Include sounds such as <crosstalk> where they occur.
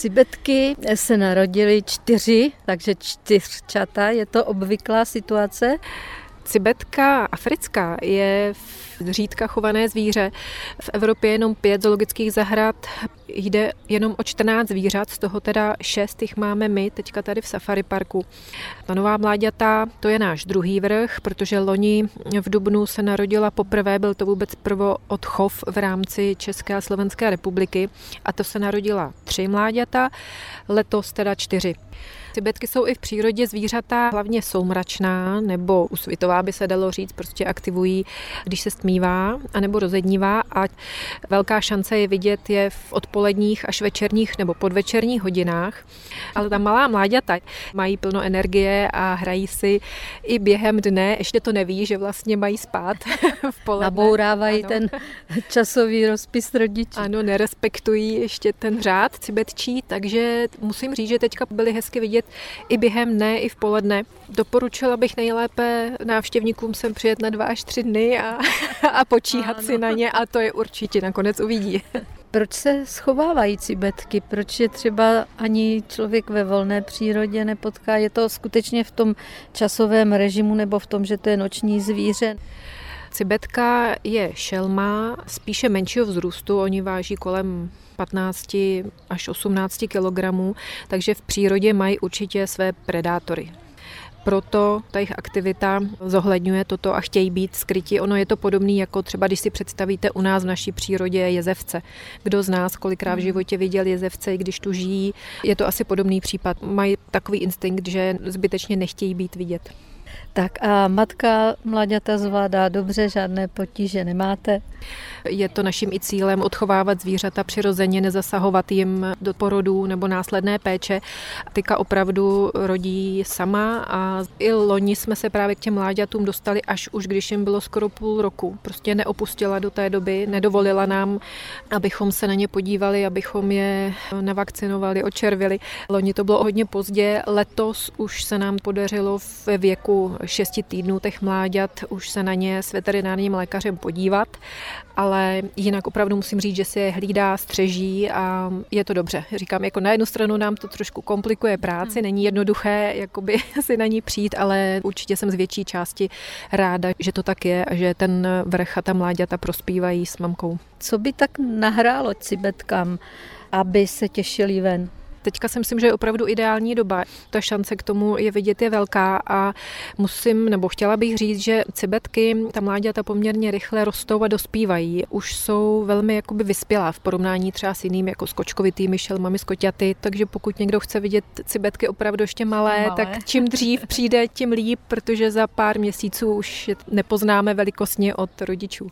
Cibetky se narodily čtyři, takže čtyřčata, je to obvyklá situace. Cibetka africká je zřídka chované zvíře. V Evropě jenom pět zoologických zahrad, jde jenom o 14 zvířat, z toho teda šest jich máme my, teďka tady v Safari Parku. Ta nová mláďata, to je náš druhý vrch, protože loni v Dubnu se narodila poprvé, byl to vůbec prvo odchov v rámci České a Slovenské republiky a to se narodila tři mláďata, letos teda čtyři. Tibetky jsou i v přírodě zvířata hlavně soumračná nebo usvitová by se dalo říct, prostě aktivují, když se stmívá anebo rozednívá a velká šance je vidět je v odpoledních až večerních nebo podvečerních hodinách. Ale ta malá mláďata mají plno energie a hrají si i během dne, ještě to neví, že vlastně mají spát <laughs> v poledne. Nabourávají ano. ten časový rozpis rodičů. Ano, nerespektují ještě ten řád cibetčí, takže musím říct, že teďka byly hezky vidět vidět i během dne, i v poledne. Doporučila bych nejlépe návštěvníkům sem přijet na dva až tři dny a, <laughs> a počíhat ano. si na ně a to je určitě nakonec uvidí. <laughs> Proč se schovávají cibetky? Proč je třeba ani člověk ve volné přírodě nepotká? Je to skutečně v tom časovém režimu nebo v tom, že to je noční zvíře? Cibetka je šelma spíše menšího vzrůstu, oni váží kolem 15 až 18 kg, takže v přírodě mají určitě své predátory proto ta jejich aktivita zohledňuje toto a chtějí být skryti. Ono je to podobné jako třeba, když si představíte u nás v naší přírodě jezevce. Kdo z nás kolikrát v hmm. životě viděl jezevce, i když tu žijí, je to asi podobný případ. Mají takový instinkt, že zbytečně nechtějí být vidět. Tak a matka mladěta zvládá dobře, žádné potíže nemáte? Je to naším i cílem odchovávat zvířata přirozeně, nezasahovat jim do porodů nebo následné péče. Tyka opravdu rodí sama a i loni jsme se právě k těm mláďatům dostali až už, když jim bylo skoro půl roku. Prostě neopustila do té doby, nedovolila nám, abychom se na ně podívali, abychom je navakcinovali, očervili. Loni to bylo hodně pozdě, letos už se nám podařilo ve věku 6 týdnů těch mláďat už se na ně s veterinárním lékařem podívat, ale jinak opravdu musím říct, že si je hlídá, střeží a je to dobře. Říkám, jako na jednu stranu nám to trošku komplikuje práci, hmm. není jednoduché jakoby <laughs> si na ní přijít, ale určitě jsem z větší části ráda, že to tak je a že ten vrch a ta mláďata prospívají s mamkou. Co by tak nahrálo cibetkám, aby se těšili ven? Teďka si myslím, že je opravdu ideální doba. Ta šance k tomu je vidět je velká a musím, nebo chtěla bych říct, že cibetky, ta mláďata poměrně rychle rostou a dospívají. Už jsou velmi jakoby vyspělá v porovnání třeba s jinými jako skočkovitými šelmami, skoťaty, takže pokud někdo chce vidět cibetky opravdu ještě malé, malé, tak čím dřív přijde, tím líp, protože za pár měsíců už nepoznáme velikostně od rodičů.